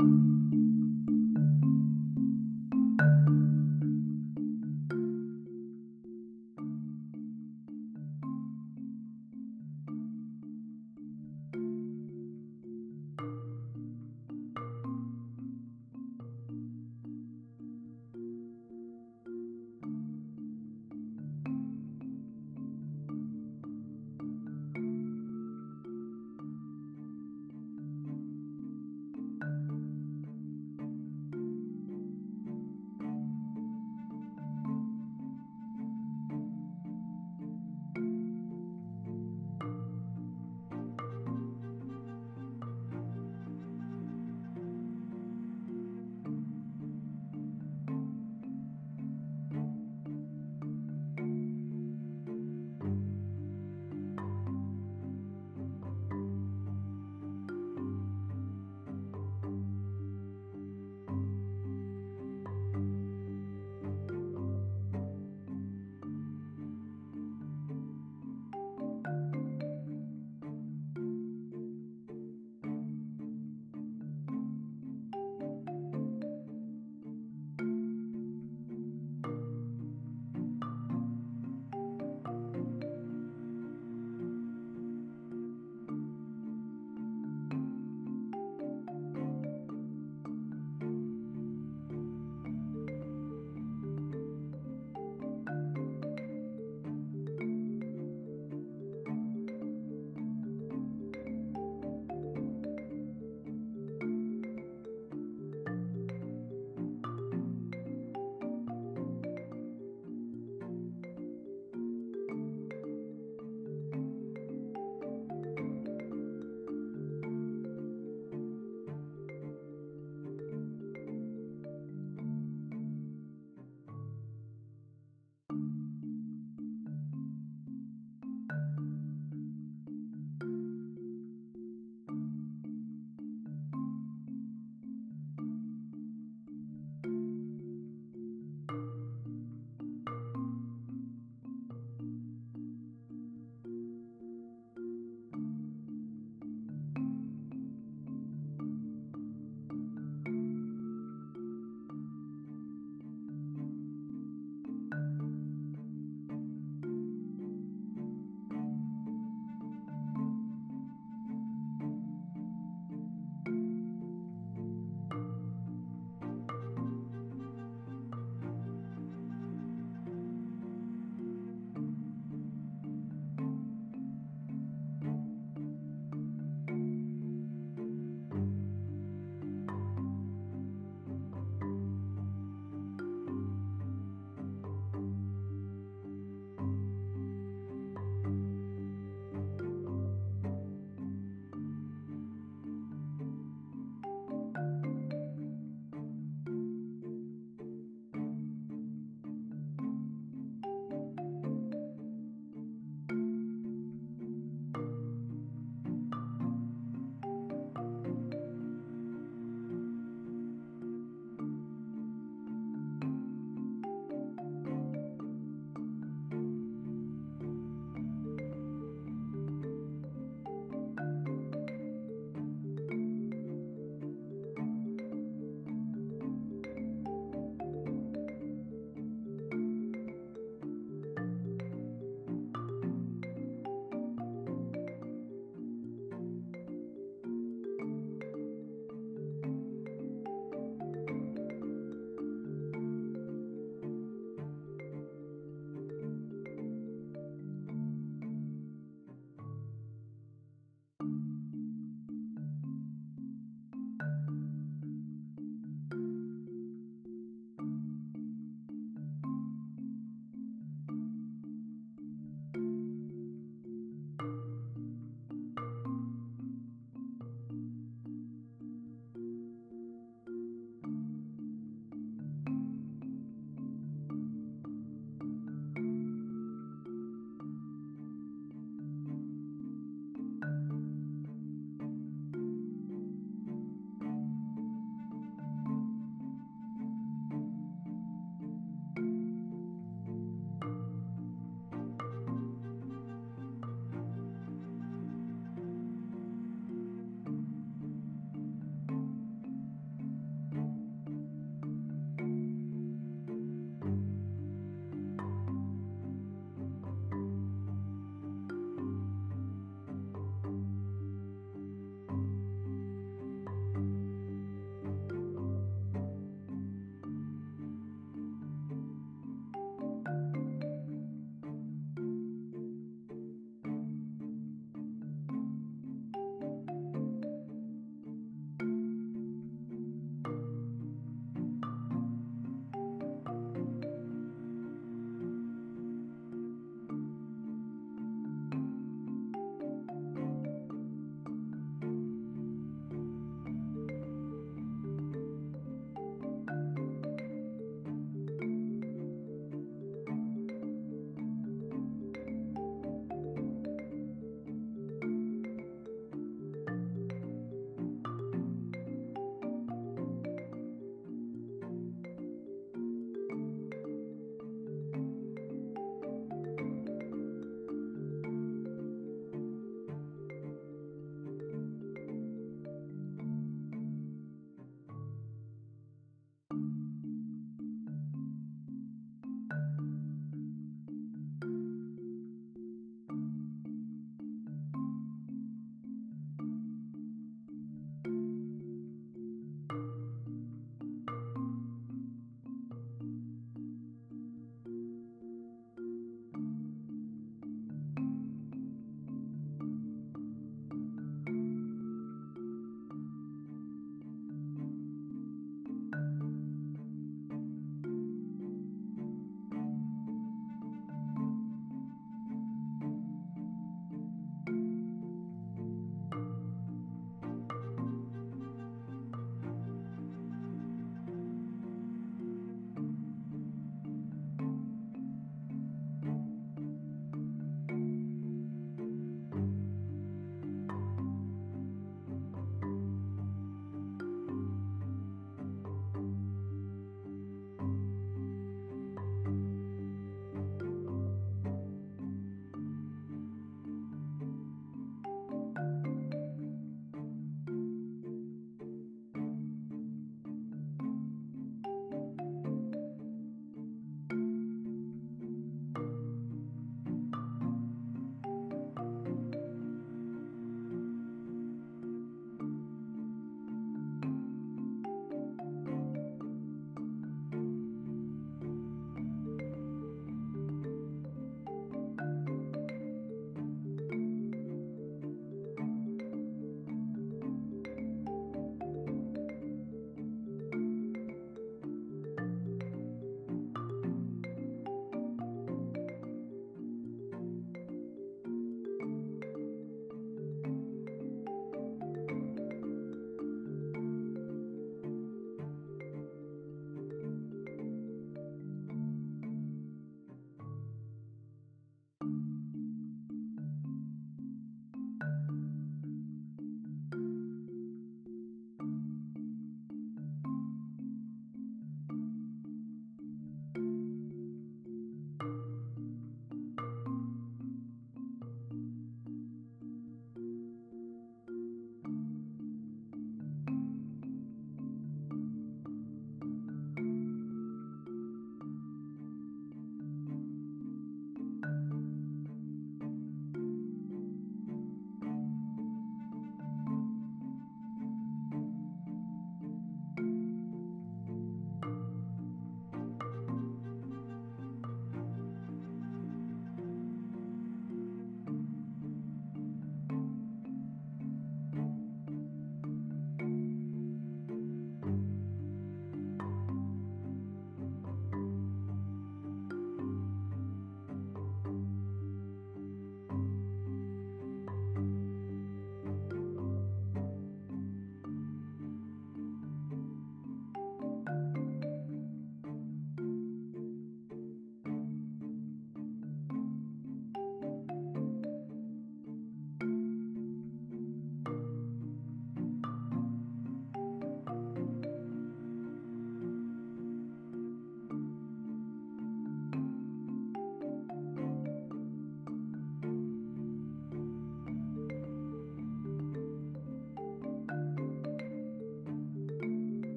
you